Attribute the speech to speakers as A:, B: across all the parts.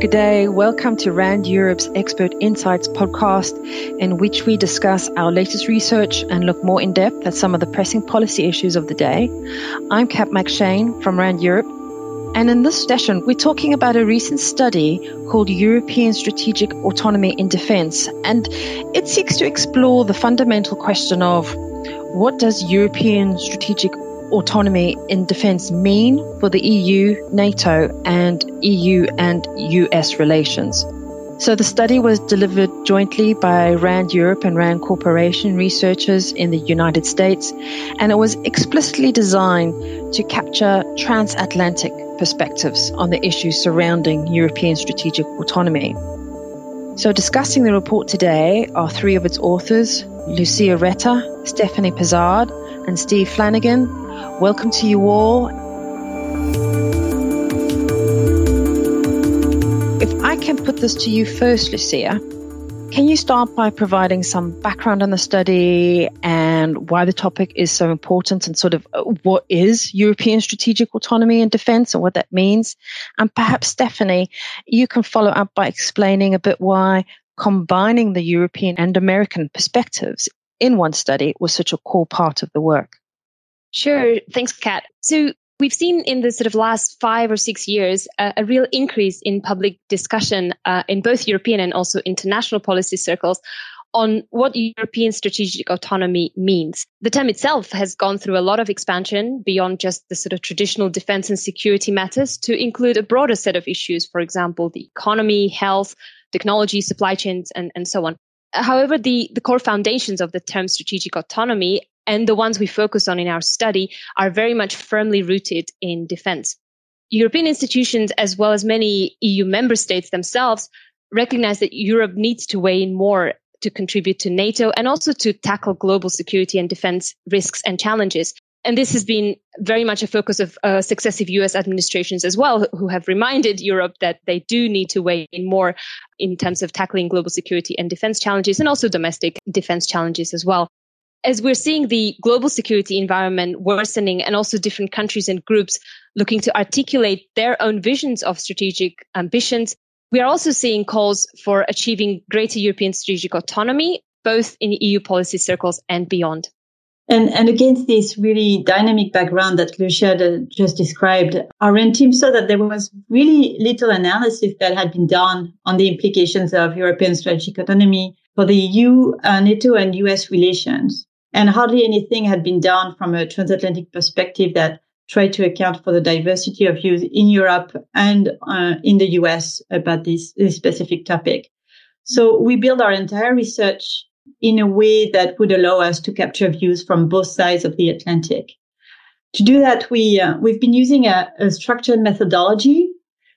A: Good day. Welcome to RAND Europe's Expert Insights podcast, in which we discuss our latest research and look more in depth at some of the pressing policy issues of the day. I'm Kat McShane from RAND Europe, and in this session, we're talking about a recent study called European Strategic Autonomy in Defense, and it seeks to explore the fundamental question of what does European strategic autonomy in defense mean for the EU, NATO, and EU and US relations? So the study was delivered jointly by RAND Europe and RAND Corporation researchers in the United States, and it was explicitly designed to capture transatlantic perspectives on the issues surrounding European strategic autonomy. So discussing the report today are three of its authors, Lucia Retter, Stephanie Pezard, and Steve Flanagan. Welcome to you all. If I can put this to you first, Lucia, can you start by providing some background on the study and why the topic is so important and sort of uh, what is European strategic autonomy and defense and what that means? And perhaps, Stephanie, you can follow up by explaining a bit why combining the European and American perspectives in one study was such a core part of the work.
B: Sure. Thanks, Kat. So we've seen in the sort of last five or six years uh, a real increase in public discussion uh, in both European and also international policy circles on what European strategic autonomy means. The term itself has gone through a lot of expansion beyond just the sort of traditional defense and security matters to include a broader set of issues, for example, the economy, health, technology, supply chains, and, and so on. However, the, the core foundations of the term strategic autonomy and the ones we focus on in our study are very much firmly rooted in defense. European institutions, as well as many EU member states themselves, recognize that Europe needs to weigh in more to contribute to NATO and also to tackle global security and defense risks and challenges. And this has been very much a focus of uh, successive US administrations as well, who have reminded Europe that they do need to weigh in more in terms of tackling global security and defense challenges and also domestic defense challenges as well as we're seeing the global security environment worsening and also different countries and groups looking to articulate their own visions of strategic ambitions, we are also seeing calls for achieving greater European strategic autonomy, both in EU policy circles and beyond.
C: And, and against this really dynamic background that Lucia just described, our RAND team saw that there was really little analysis that had been done on the implications of European strategic autonomy for the EU, uh, NATO, and US relations and hardly anything had been done from a transatlantic perspective that tried to account for the diversity of views in Europe and uh, in the US about this, this specific topic. So we built our entire research in a way that would allow us to capture views from both sides of the Atlantic. To do that, we uh, we've been using a, a structured methodology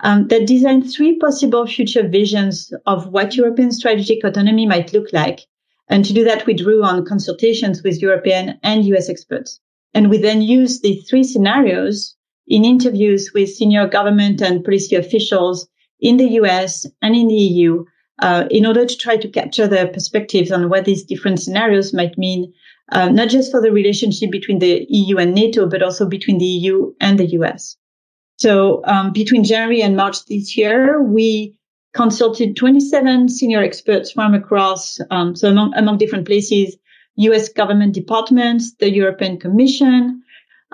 C: um, that designed three possible future visions of what European strategic autonomy might look like and to do that, we drew on consultations with European and US experts. And we then used the three scenarios in interviews with senior government and policy officials in the US and in the EU uh, in order to try to capture their perspectives on what these different scenarios might mean, uh, not just for the relationship between the EU and NATO, but also between the EU and the US. So um, between January and March this year, we consulted 27 senior experts from across, um, so among, among different places, U.S. government departments, the European Commission,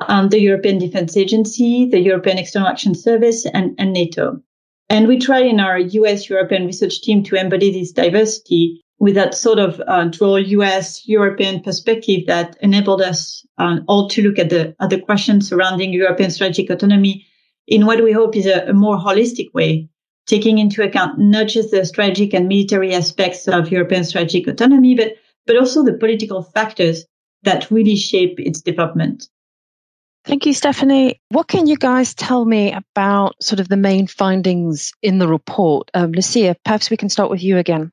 C: um, the European Defense Agency, the European External Action Service, and, and NATO. And we try in our U.S. European research team to embody this diversity with that sort of uh, dual U.S. European perspective that enabled us uh, all to look at the at the questions surrounding European strategic autonomy in what we hope is a, a more holistic way taking into account not just the strategic and military aspects of European strategic autonomy, but, but also the political factors that really shape its development.
A: Thank you, Stephanie. What can you guys tell me about sort of the main findings in the report? Um, Lucia, perhaps we can start with you again.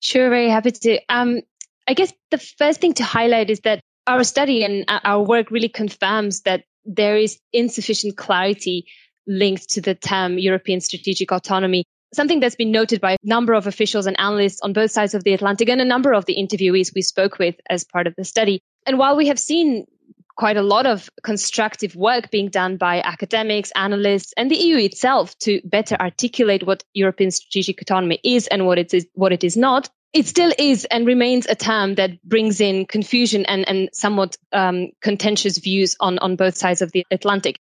B: Sure, very happy to. Um, I guess the first thing to highlight is that our study and our work really confirms that there is insufficient clarity linked to the term European strategic autonomy. Something that's been noted by a number of officials and analysts on both sides of the Atlantic and a number of the interviewees we spoke with as part of the study. And while we have seen quite a lot of constructive work being done by academics, analysts, and the EU itself to better articulate what European strategic autonomy is and what it is, what it is not. It still is and remains a term that brings in confusion and, and somewhat um, contentious views on, on both sides of the Atlantic.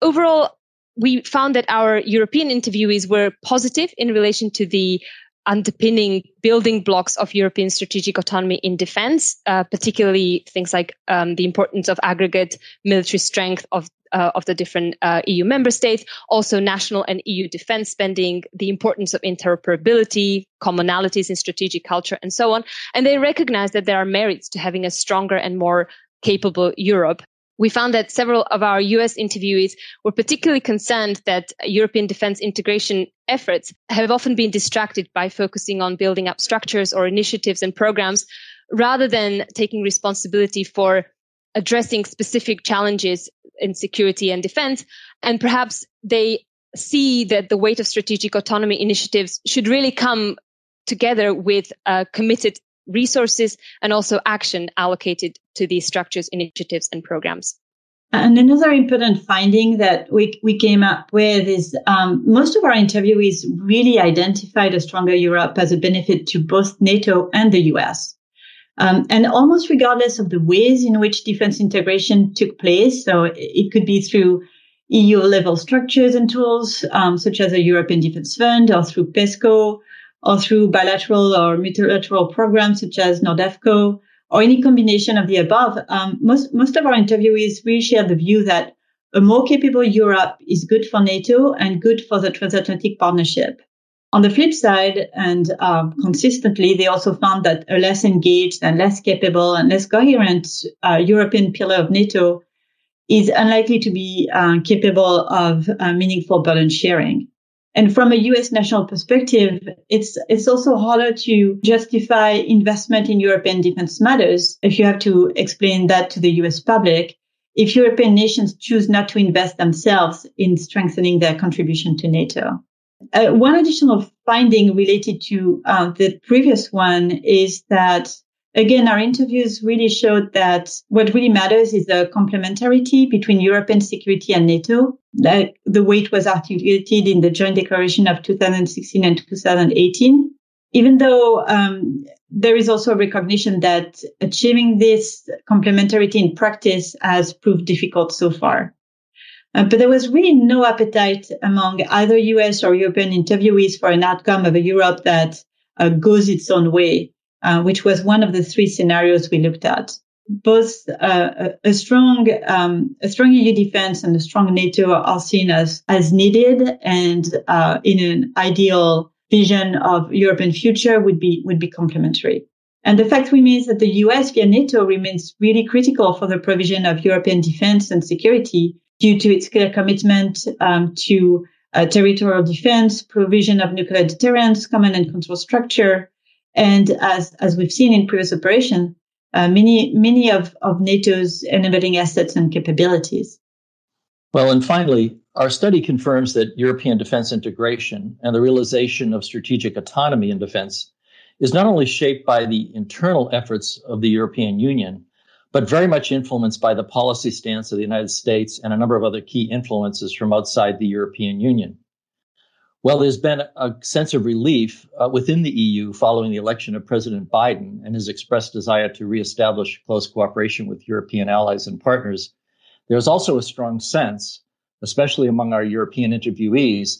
B: Overall, we found that our European interviewees were positive in relation to the underpinning building blocks of European strategic autonomy in defense, uh, particularly things like um, the importance of aggregate military strength of uh, of the different uh, EU member states, also national and EU defense spending, the importance of interoperability, commonalities in strategic culture, and so on. And they recognize that there are merits to having a stronger and more capable Europe we found that several of our US interviewees were particularly concerned that European defense integration efforts have often been distracted by focusing on building up structures or initiatives and programs rather than taking responsibility for addressing specific challenges in security and defense. And perhaps they see that the weight of strategic autonomy initiatives should really come together with a committed resources and also action allocated to these structures, initiatives, and programs.
C: And another important finding that we, we came up with is um, most of our interviewees really identified a stronger Europe as a benefit to both NATO and the US. Um, and almost regardless of the ways in which defense integration took place, so it could be through EU level structures and tools, um, such as a European Defense Fund or through PESCO, or through bilateral or multilateral programs such as NORDEFCO or any combination of the above, um, most, most of our interviewees really share the view that a more capable Europe is good for NATO and good for the transatlantic partnership. On the flip side, and uh, consistently, they also found that a less engaged and less capable and less coherent uh, European pillar of NATO is unlikely to be uh, capable of uh, meaningful burden sharing. And from a US national perspective, it's, it's also harder to justify investment in European defense matters if you have to explain that to the US public. If European nations choose not to invest themselves in strengthening their contribution to NATO. Uh, one additional finding related to uh, the previous one is that Again, our interviews really showed that what really matters is the complementarity between European security and NATO, like the way it was articulated in the joint declaration of 2016 and 2018. Even though um, there is also a recognition that achieving this complementarity in practice has proved difficult so far. Uh, but there was really no appetite among either US or European interviewees for an outcome of a Europe that uh, goes its own way. Uh, which was one of the three scenarios we looked at. Both uh, a, strong um, a strong EU defense and a strong NATO are seen as as needed, and uh, in an ideal vision of European future would be would be complementary. And the fact remains that the US via NATO remains really critical for the provision of European defense and security due to its clear commitment um, to uh, territorial defense, provision of nuclear deterrence, command and control structure, and as, as we've seen in previous operation, uh, many, many of, of NATO's enabling assets and capabilities.
D: Well, and finally, our study confirms that European defense integration and the realization of strategic autonomy in defense is not only shaped by the internal efforts of the European Union, but very much influenced by the policy stance of the United States and a number of other key influences from outside the European Union. Well, there's been a sense of relief uh, within the EU following the election of President Biden and his expressed desire to reestablish close cooperation with European allies and partners. There's also a strong sense, especially among our European interviewees,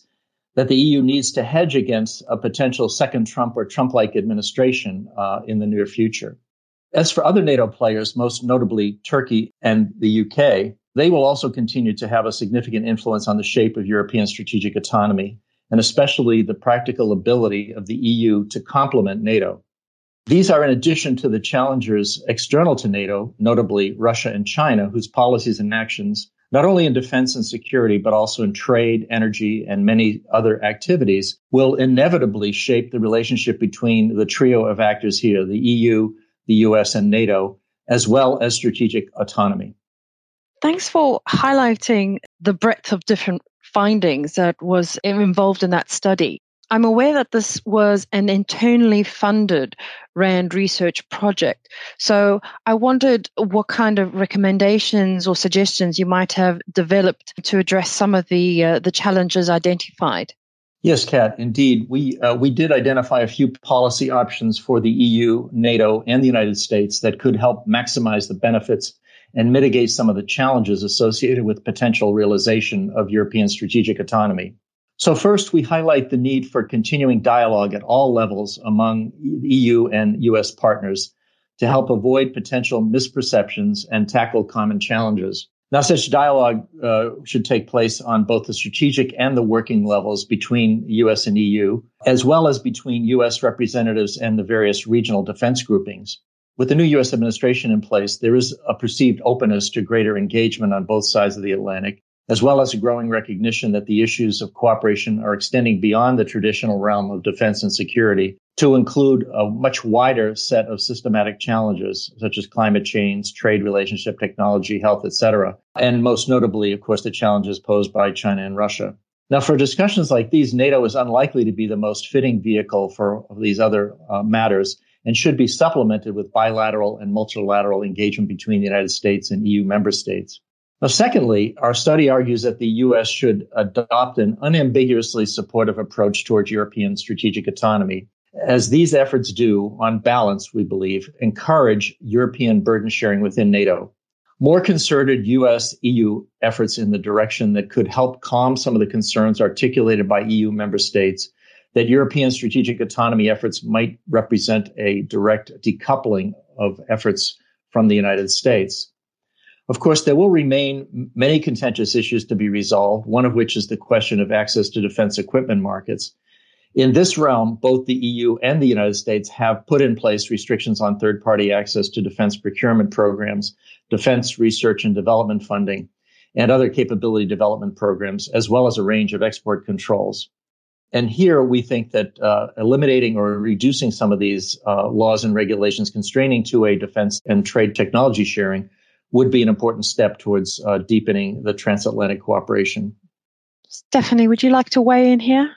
D: that the EU needs to hedge against a potential second Trump or Trump like administration uh, in the near future. As for other NATO players, most notably Turkey and the UK, they will also continue to have a significant influence on the shape of European strategic autonomy and especially the practical ability of the EU to complement NATO. These are in addition to the challengers external to NATO, notably Russia and China, whose policies and actions, not only in defense and security, but also in trade, energy, and many other activities, will inevitably shape the relationship between the trio of actors here, the EU, the US, and NATO, as well as strategic autonomy.
A: Thanks for highlighting the breadth of different findings that was involved in that study. I'm aware that this was an internally funded RAND research project. So I wondered what kind of recommendations or suggestions you might have developed to address some of the uh, the challenges identified.
D: Yes, Kat, indeed. We, uh, we did identify a few policy options for the EU, NATO, and the United States that could help maximize the benefits and mitigate some of the challenges associated with potential realization of European strategic autonomy. So first, we highlight the need for continuing dialogue at all levels among EU and US partners to help avoid potential misperceptions and tackle common challenges. Now, such dialogue uh, should take place on both the strategic and the working levels between US and EU, as well as between US representatives and the various regional defense groupings. With the new US administration in place, there is a perceived openness to greater engagement on both sides of the Atlantic, as well as a growing recognition that the issues of cooperation are extending beyond the traditional realm of defense and security to include a much wider set of systematic challenges such as climate change, trade relationship, technology, health, etc. And most notably, of course, the challenges posed by China and Russia. Now, for discussions like these, NATO is unlikely to be the most fitting vehicle for these other uh, matters and should be supplemented with bilateral and multilateral engagement between the United States and EU member states. Now, secondly, our study argues that the U.S. should adopt an unambiguously supportive approach towards European strategic autonomy, as these efforts do, on balance, we believe, encourage European burden sharing within NATO. More concerted U.S. EU efforts in the direction that could help calm some of the concerns articulated by EU member states that European strategic autonomy efforts might represent a direct decoupling of efforts from the United States. Of course, there will remain many contentious issues to be resolved, one of which is the question of access to defense equipment markets. In this realm, both the EU and the United States have put in place restrictions on third party access to defense procurement programs, defense research and development funding, and other capability development programs, as well as a range of export controls. And here we think that uh, eliminating or reducing some of these uh, laws and regulations constraining to a defense and trade technology sharing would be an important step towards uh, deepening the transatlantic cooperation.
A: Stephanie, would you like to weigh in here?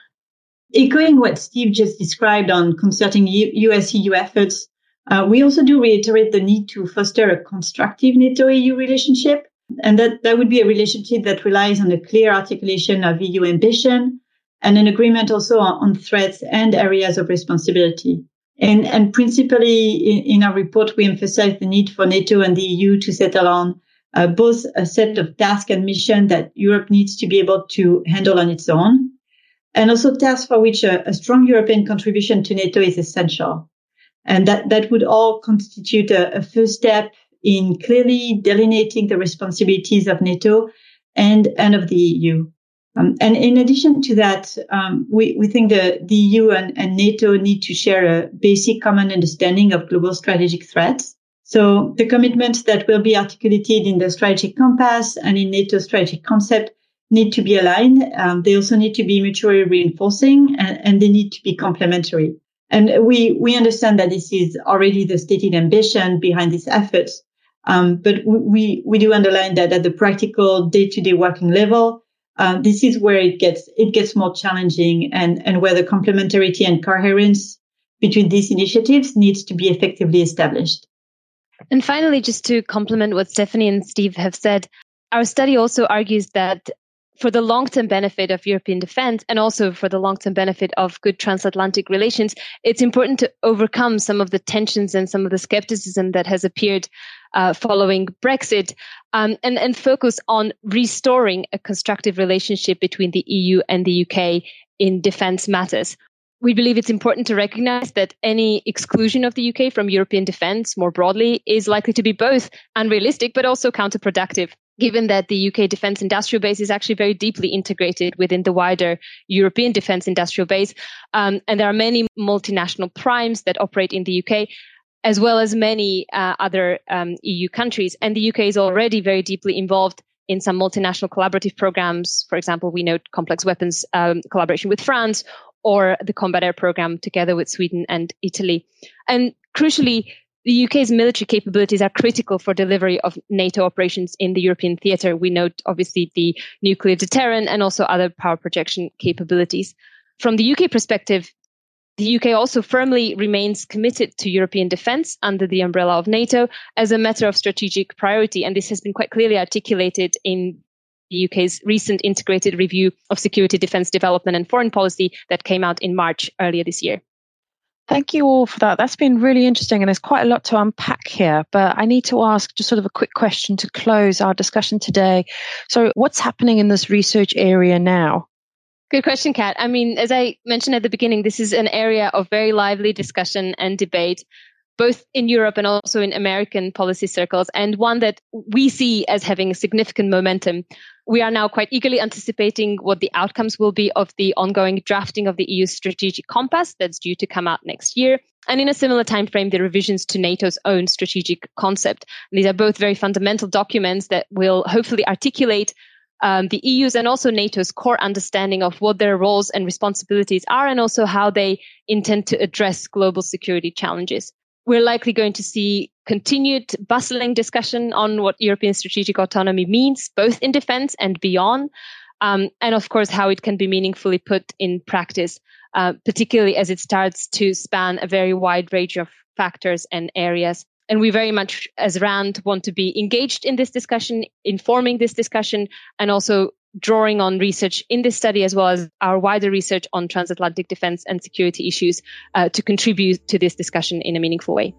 C: Echoing what Steve just described on concerting US EU efforts, uh, we also do reiterate the need to foster a constructive NATO EU relationship. And that, that would be a relationship that relies on a clear articulation of EU ambition and an agreement also on, threats and areas of responsibility. And, and principally in, in, our report, we emphasize the need for NATO and the EU to settle on uh, both a set of tasks and mission that Europe needs to be able to handle on its own, and also tasks for which a, a strong European contribution to NATO is essential. And that, that would all constitute a, a first step in clearly delineating the responsibilities of NATO and, and of the EU. Um, and in addition to that, um, we, we think the, the EU and, and, NATO need to share a basic common understanding of global strategic threats. So the commitments that will be articulated in the strategic compass and in NATO strategic concept need to be aligned. Um, they also need to be mutually reinforcing and, and, they need to be complementary. And we, we understand that this is already the stated ambition behind these efforts. Um, but we, we do underline that at the practical day to day working level, uh, this is where it gets it gets more challenging and and where the complementarity and coherence between these initiatives needs to be effectively established.
B: And finally, just to complement what Stephanie and Steve have said, our study also argues that for the long term benefit of European defense and also for the long term benefit of good transatlantic relations, it's important to overcome some of the tensions and some of the skepticism that has appeared uh, following Brexit um, and, and focus on restoring a constructive relationship between the EU and the UK in defense matters. We believe it's important to recognize that any exclusion of the UK from European defense more broadly is likely to be both unrealistic but also counterproductive given that the UK defense industrial base is actually very deeply integrated within the wider European defense industrial base. Um, and there are many multinational primes that operate in the UK, as well as many uh, other um, EU countries. And the UK is already very deeply involved in some multinational collaborative programs. For example, we note complex weapons um, collaboration with France or the combat air program together with Sweden and Italy. And crucially, the UK's military capabilities are critical for delivery of NATO operations in the European theatre. We note obviously the nuclear deterrent and also other power projection capabilities. From the UK perspective, the UK also firmly remains committed to European defence under the umbrella of NATO as a matter of strategic priority. And this has been quite clearly articulated in the UK's recent integrated review of security, defence, development and foreign policy that came out in March earlier this year.
A: Thank you all for that. That's been really interesting, and there's quite a lot to unpack here. But I need to ask just sort of a quick question to close our discussion today. So, what's happening in this research area now?
B: Good question, Kat. I mean, as I mentioned at the beginning, this is an area of very lively discussion and debate, both in Europe and also in American policy circles, and one that we see as having significant momentum we are now quite eagerly anticipating what the outcomes will be of the ongoing drafting of the EU strategic compass that's due to come out next year. And in a similar time frame, the revisions to NATO's own strategic concept. And these are both very fundamental documents that will hopefully articulate um, the EU's and also NATO's core understanding of what their roles and responsibilities are, and also how they intend to address global security challenges we're likely going to see continued bustling discussion on what European strategic autonomy means, both in defense and beyond. Um, and of course, how it can be meaningfully put in practice, uh, particularly as it starts to span a very wide range of factors and areas. And we very much, as RAND, want to be engaged in this discussion, informing this discussion, and also drawing on research in this study as well as our wider research on transatlantic defense and security issues uh, to contribute to this discussion in a meaningful way.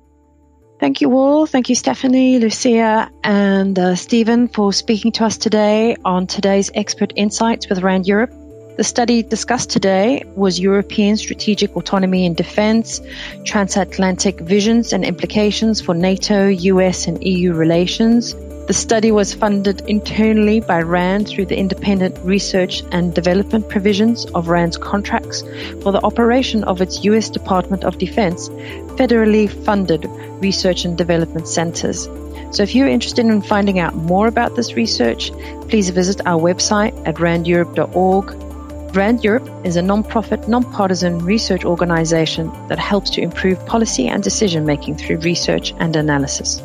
A: Thank you all. Thank you, Stephanie, Lucia, and uh, Stephen for speaking to us today on today's Expert Insights with RAND Europe. The study discussed today was European strategic autonomy in defense, transatlantic visions and implications for NATO, US, and EU relations, the study was funded internally by RAND through the independent research and development provisions of RAND's contracts for the operation of its U.S. Department of Defense federally funded research and development centers. So if you're interested in finding out more about this research, please visit our website at randeurope.org. RAND Europe is a non-profit, non-partisan research organization that helps to improve policy and decision making through research and analysis.